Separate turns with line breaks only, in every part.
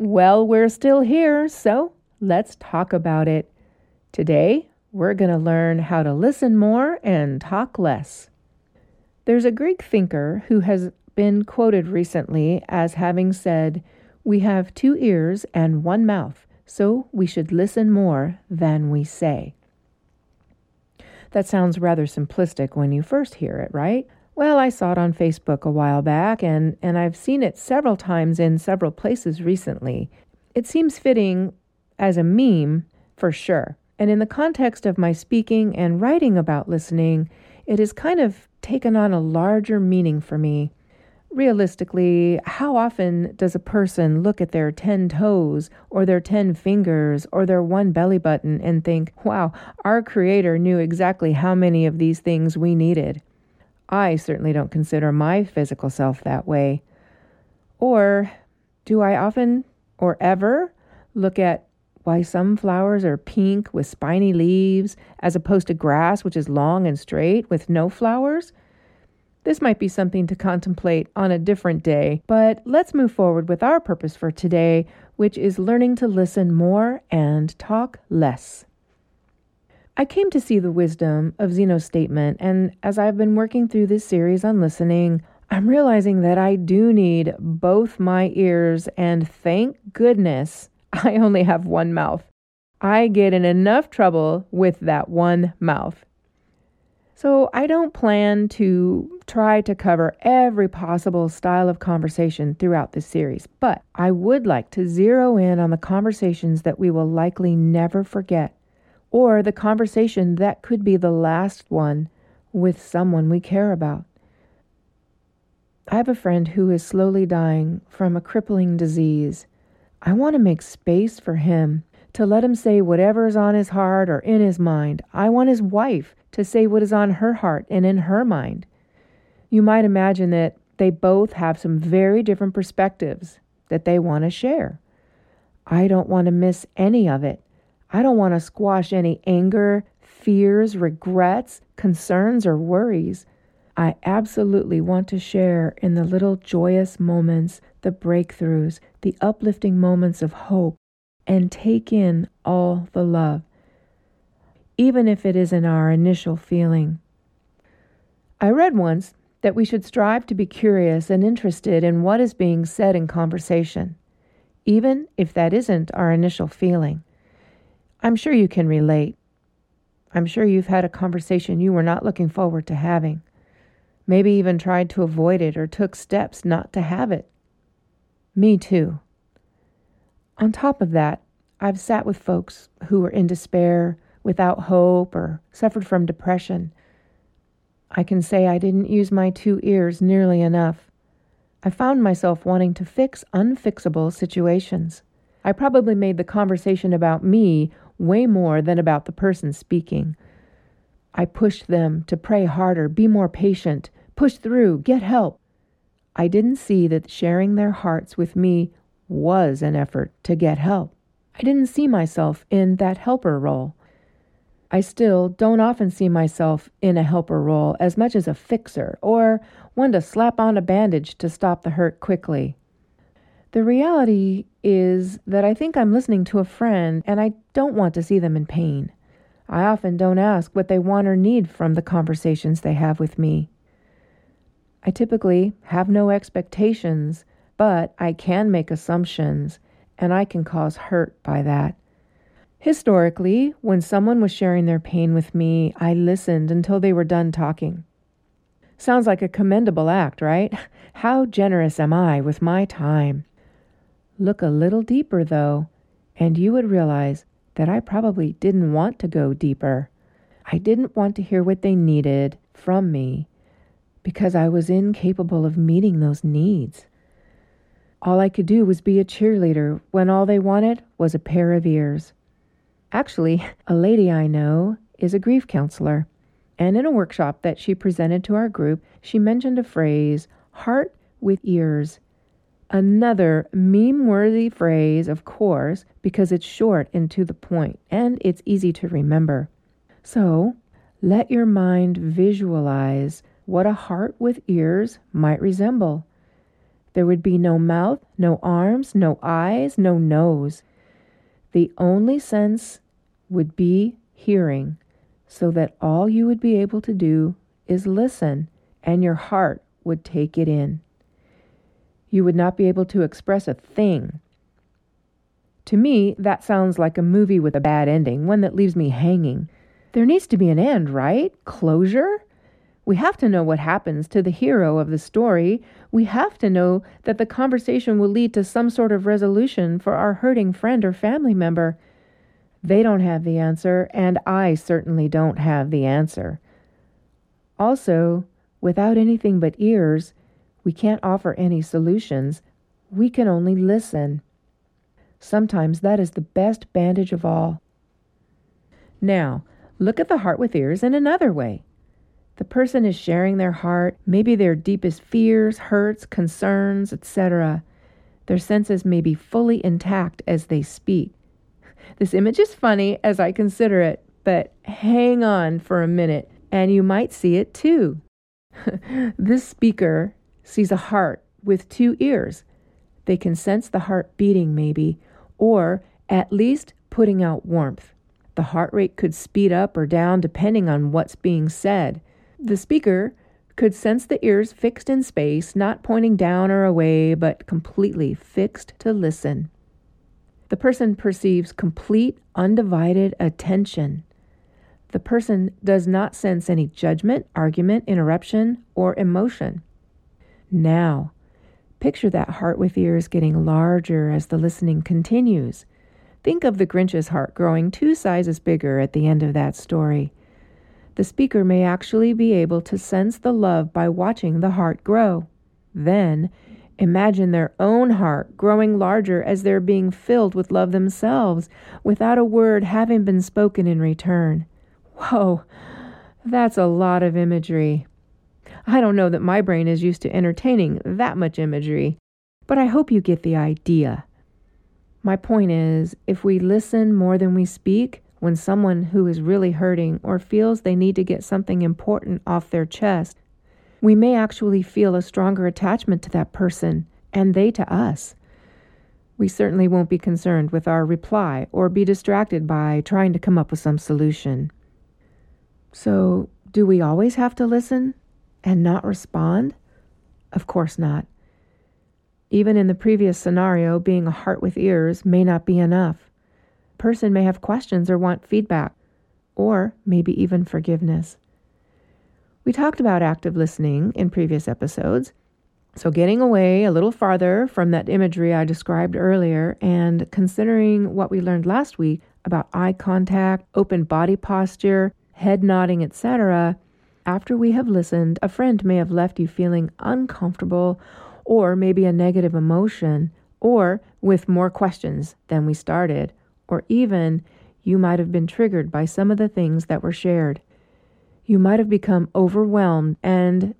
Well, we're still here, so let's talk about it. Today, we're going to learn how to listen more and talk less. There's a Greek thinker who has been quoted recently as having said, We have two ears and one mouth, so we should listen more than we say. That sounds rather simplistic when you first hear it, right? Well, I saw it on Facebook a while back, and, and I've seen it several times in several places recently. It seems fitting as a meme, for sure. And in the context of my speaking and writing about listening, it has kind of taken on a larger meaning for me. Realistically, how often does a person look at their 10 toes or their 10 fingers or their one belly button and think, wow, our Creator knew exactly how many of these things we needed? I certainly don't consider my physical self that way. Or do I often or ever look at why some flowers are pink with spiny leaves as opposed to grass, which is long and straight with no flowers? This might be something to contemplate on a different day, but let's move forward with our purpose for today, which is learning to listen more and talk less. I came to see the wisdom of Zeno's statement, and as I've been working through this series on listening, I'm realizing that I do need both my ears, and thank goodness I only have one mouth. I get in enough trouble with that one mouth. So, I don't plan to try to cover every possible style of conversation throughout this series, but I would like to zero in on the conversations that we will likely never forget or the conversation that could be the last one with someone we care about. I have a friend who is slowly dying from a crippling disease. I want to make space for him to let him say whatever is on his heart or in his mind. I want his wife to say what is on her heart and in her mind. You might imagine that they both have some very different perspectives that they want to share. I don't want to miss any of it. I don't want to squash any anger, fears, regrets, concerns, or worries. I absolutely want to share in the little joyous moments, the breakthroughs, the uplifting moments of hope, and take in all the love, even if it isn't our initial feeling. I read once that we should strive to be curious and interested in what is being said in conversation, even if that isn't our initial feeling. I'm sure you can relate. I'm sure you've had a conversation you were not looking forward to having, maybe even tried to avoid it or took steps not to have it. Me too. On top of that, I've sat with folks who were in despair, without hope, or suffered from depression. I can say I didn't use my two ears nearly enough. I found myself wanting to fix unfixable situations. I probably made the conversation about me way more than about the person speaking. I pushed them to pray harder, be more patient, push through, get help. I didn't see that sharing their hearts with me was an effort to get help. I didn't see myself in that helper role. I still don't often see myself in a helper role as much as a fixer or one to slap on a bandage to stop the hurt quickly. The reality is that I think I'm listening to a friend and I don't want to see them in pain. I often don't ask what they want or need from the conversations they have with me. I typically have no expectations, but I can make assumptions and I can cause hurt by that. Historically, when someone was sharing their pain with me, I listened until they were done talking. Sounds like a commendable act, right? How generous am I with my time? Look a little deeper, though, and you would realize that I probably didn't want to go deeper. I didn't want to hear what they needed from me because I was incapable of meeting those needs. All I could do was be a cheerleader when all they wanted was a pair of ears. Actually, a lady I know is a grief counselor, and in a workshop that she presented to our group, she mentioned a phrase, heart with ears. Another meme worthy phrase, of course, because it's short and to the point, and it's easy to remember. So, let your mind visualize what a heart with ears might resemble. There would be no mouth, no arms, no eyes, no nose. The only sense would be hearing, so that all you would be able to do is listen, and your heart would take it in. You would not be able to express a thing. To me, that sounds like a movie with a bad ending, one that leaves me hanging. There needs to be an end, right? Closure? We have to know what happens to the hero of the story. We have to know that the conversation will lead to some sort of resolution for our hurting friend or family member. They don't have the answer, and I certainly don't have the answer. Also, without anything but ears, we can't offer any solutions. We can only listen. Sometimes that is the best bandage of all. Now, look at the heart with ears in another way. The person is sharing their heart, maybe their deepest fears, hurts, concerns, etc. Their senses may be fully intact as they speak. This image is funny as I consider it, but hang on for a minute and you might see it too. this speaker sees a heart with two ears. They can sense the heart beating, maybe, or at least putting out warmth. The heart rate could speed up or down depending on what's being said. The speaker could sense the ears fixed in space, not pointing down or away, but completely fixed to listen. The person perceives complete, undivided attention. The person does not sense any judgment, argument, interruption, or emotion. Now, picture that heart with ears getting larger as the listening continues. Think of the Grinch's heart growing two sizes bigger at the end of that story. The speaker may actually be able to sense the love by watching the heart grow. Then, imagine their own heart growing larger as they're being filled with love themselves, without a word having been spoken in return. Whoa, that's a lot of imagery. I don't know that my brain is used to entertaining that much imagery, but I hope you get the idea. My point is if we listen more than we speak, when someone who is really hurting or feels they need to get something important off their chest, we may actually feel a stronger attachment to that person and they to us. We certainly won't be concerned with our reply or be distracted by trying to come up with some solution. So, do we always have to listen? And not respond? Of course not. Even in the previous scenario, being a heart with ears may not be enough. Person may have questions or want feedback, or maybe even forgiveness. We talked about active listening in previous episodes. So, getting away a little farther from that imagery I described earlier and considering what we learned last week about eye contact, open body posture, head nodding, etc., after we have listened, a friend may have left you feeling uncomfortable or maybe a negative emotion or with more questions than we started, or even you might have been triggered by some of the things that were shared. You might have become overwhelmed and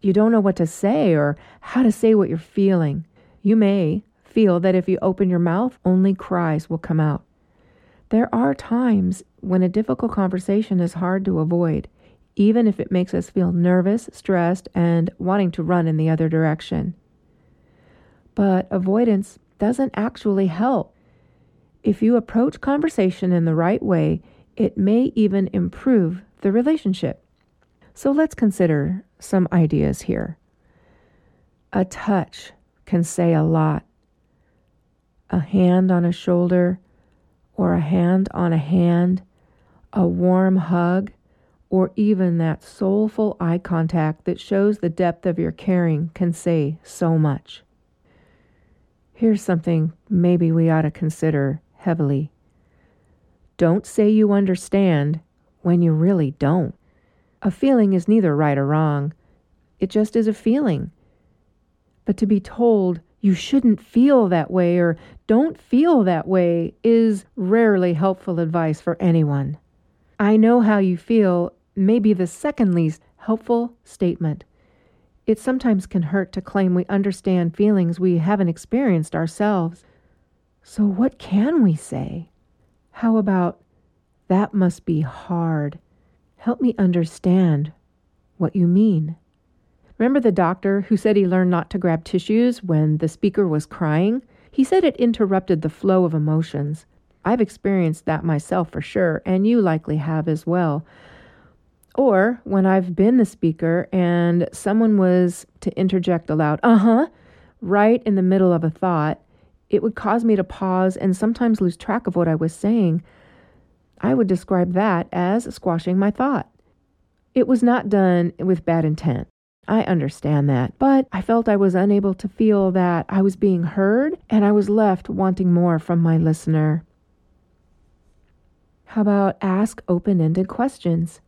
you don't know what to say or how to say what you're feeling. You may feel that if you open your mouth, only cries will come out. There are times when a difficult conversation is hard to avoid even if it makes us feel nervous, stressed, and wanting to run in the other direction. But avoidance doesn't actually help. If you approach conversation in the right way, it may even improve the relationship. So let's consider some ideas here. A touch can say a lot. A hand on a shoulder or a hand on a hand, a warm hug, or even that soulful eye contact that shows the depth of your caring can say so much. Here's something maybe we ought to consider heavily. Don't say you understand when you really don't. A feeling is neither right or wrong, it just is a feeling. But to be told you shouldn't feel that way or don't feel that way is rarely helpful advice for anyone. I know how you feel may be the second least helpful statement. It sometimes can hurt to claim we understand feelings we haven't experienced ourselves. So, what can we say? How about, that must be hard? Help me understand what you mean. Remember the doctor who said he learned not to grab tissues when the speaker was crying? He said it interrupted the flow of emotions. I've experienced that myself for sure, and you likely have as well. Or when I've been the speaker and someone was to interject aloud, uh huh, right in the middle of a thought, it would cause me to pause and sometimes lose track of what I was saying. I would describe that as squashing my thought. It was not done with bad intent. I understand that, but I felt I was unable to feel that I was being heard and I was left wanting more from my listener. How about ask open ended questions?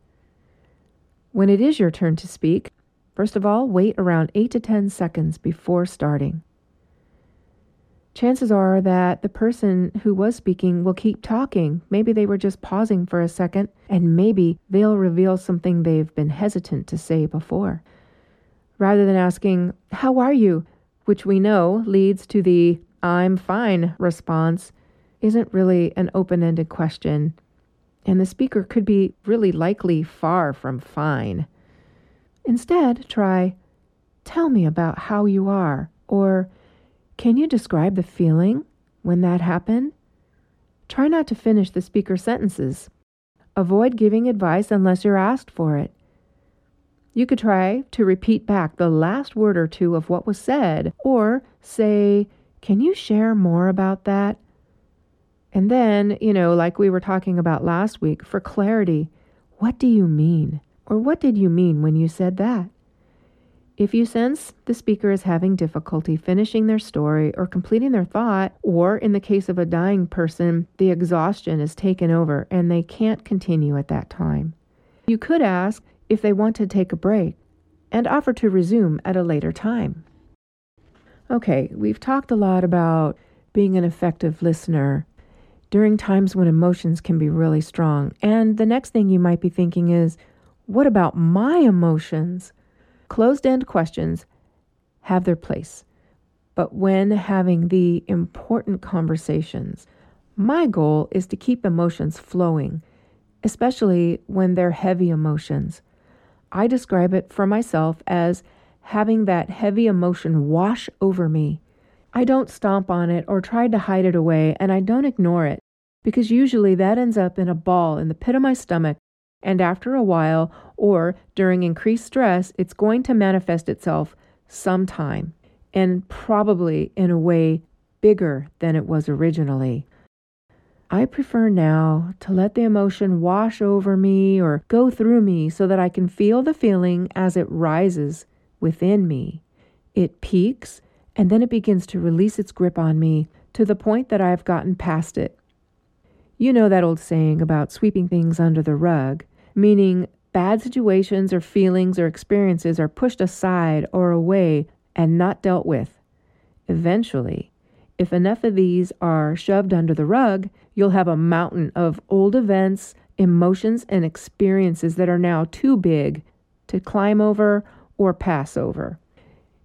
When it is your turn to speak, first of all, wait around 8 to 10 seconds before starting. Chances are that the person who was speaking will keep talking. Maybe they were just pausing for a second, and maybe they'll reveal something they've been hesitant to say before. Rather than asking, How are you? which we know leads to the I'm fine response, isn't really an open ended question and the speaker could be really likely far from fine. Instead, try, Tell me about how you are, or Can you describe the feeling when that happened? Try not to finish the speaker's sentences. Avoid giving advice unless you're asked for it. You could try to repeat back the last word or two of what was said, or say, Can you share more about that? And then, you know, like we were talking about last week, for clarity, what do you mean? Or what did you mean when you said that? If you sense the speaker is having difficulty finishing their story or completing their thought, or in the case of a dying person, the exhaustion is taken over and they can't continue at that time, you could ask if they want to take a break and offer to resume at a later time. Okay, we've talked a lot about being an effective listener during times when emotions can be really strong. And the next thing you might be thinking is, what about my emotions? Closed end questions have their place. But when having the important conversations, my goal is to keep emotions flowing, especially when they're heavy emotions. I describe it for myself as having that heavy emotion wash over me I don't stomp on it or try to hide it away, and I don't ignore it, because usually that ends up in a ball in the pit of my stomach, and after a while, or during increased stress, it's going to manifest itself sometime, and probably in a way bigger than it was originally. I prefer now to let the emotion wash over me or go through me so that I can feel the feeling as it rises within me. It peaks and then it begins to release its grip on me to the point that I have gotten past it. You know that old saying about sweeping things under the rug, meaning bad situations or feelings or experiences are pushed aside or away and not dealt with. Eventually, if enough of these are shoved under the rug, you'll have a mountain of old events, emotions, and experiences that are now too big to climb over or pass over.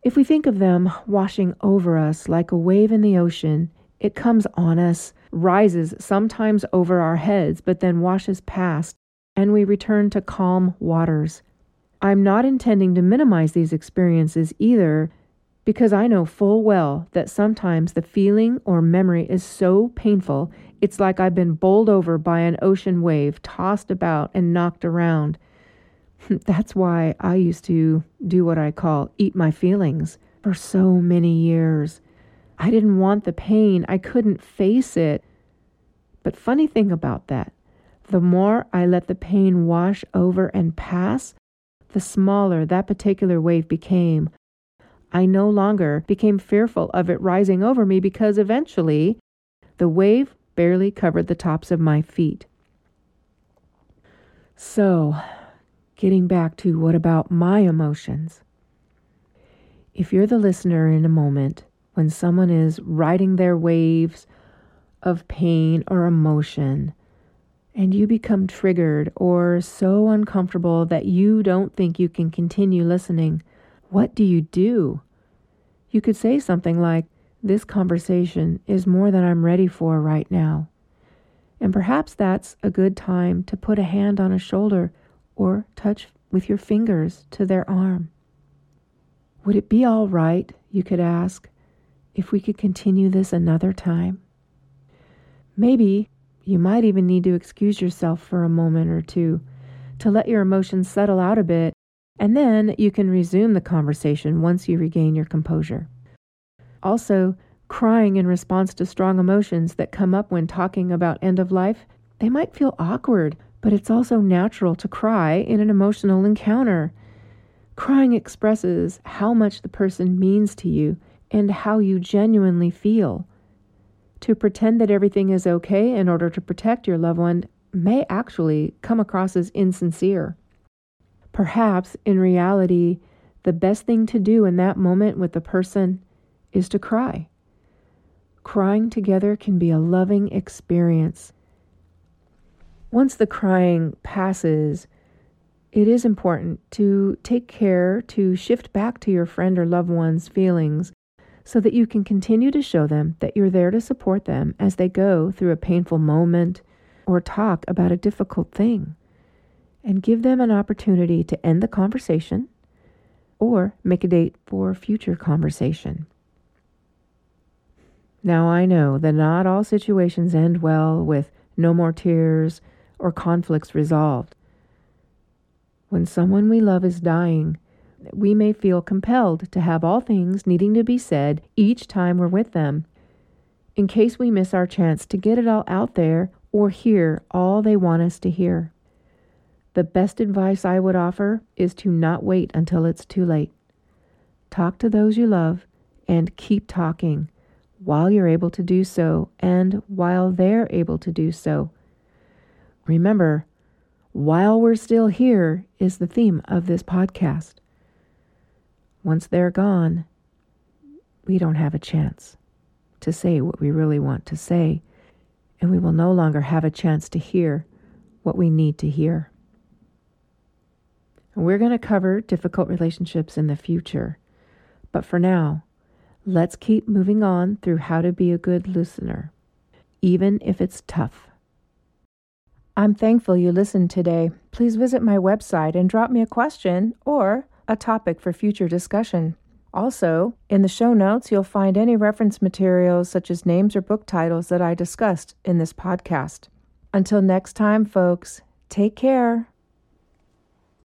If we think of them washing over us like a wave in the ocean, it comes on us, rises sometimes over our heads, but then washes past, and we return to calm waters. I'm not intending to minimize these experiences either, because I know full well that sometimes the feeling or memory is so painful, it's like I've been bowled over by an ocean wave, tossed about and knocked around. That's why I used to do what I call eat my feelings for so many years. I didn't want the pain, I couldn't face it. But funny thing about that, the more I let the pain wash over and pass, the smaller that particular wave became. I no longer became fearful of it rising over me because eventually the wave barely covered the tops of my feet. So, getting back to what about my emotions? If you're the listener in a moment when someone is riding their waves of pain or emotion, and you become triggered or so uncomfortable that you don't think you can continue listening, what do you do? You could say something like, This conversation is more than I'm ready for right now. And perhaps that's a good time to put a hand on a shoulder or touch with your fingers to their arm. Would it be all right, you could ask, if we could continue this another time? Maybe you might even need to excuse yourself for a moment or two to let your emotions settle out a bit, and then you can resume the conversation once you regain your composure. Also, crying in response to strong emotions that come up when talking about end of life, they might feel awkward, but it's also natural to cry in an emotional encounter. Crying expresses how much the person means to you and how you genuinely feel. To pretend that everything is okay in order to protect your loved one may actually come across as insincere. Perhaps, in reality, the best thing to do in that moment with the person is to cry. Crying together can be a loving experience. Once the crying passes, it is important to take care to shift back to your friend or loved one's feelings so that you can continue to show them that you're there to support them as they go through a painful moment or talk about a difficult thing. And give them an opportunity to end the conversation or make a date for future conversation. Now, I know that not all situations end well with no more tears or conflicts resolved. When someone we love is dying, we may feel compelled to have all things needing to be said each time we're with them, in case we miss our chance to get it all out there or hear all they want us to hear. The best advice I would offer is to not wait until it's too late. Talk to those you love and keep talking while you're able to do so and while they're able to do so. Remember, while we're still here is the theme of this podcast. Once they're gone, we don't have a chance to say what we really want to say, and we will no longer have a chance to hear what we need to hear. We're going to cover difficult relationships in the future, but for now, let's keep moving on through how to be a good listener, even if it's tough. I'm thankful you listened today. Please visit my website and drop me a question or a topic for future discussion. Also, in the show notes, you'll find any reference materials such as names or book titles that I discussed in this podcast. Until next time, folks, take care.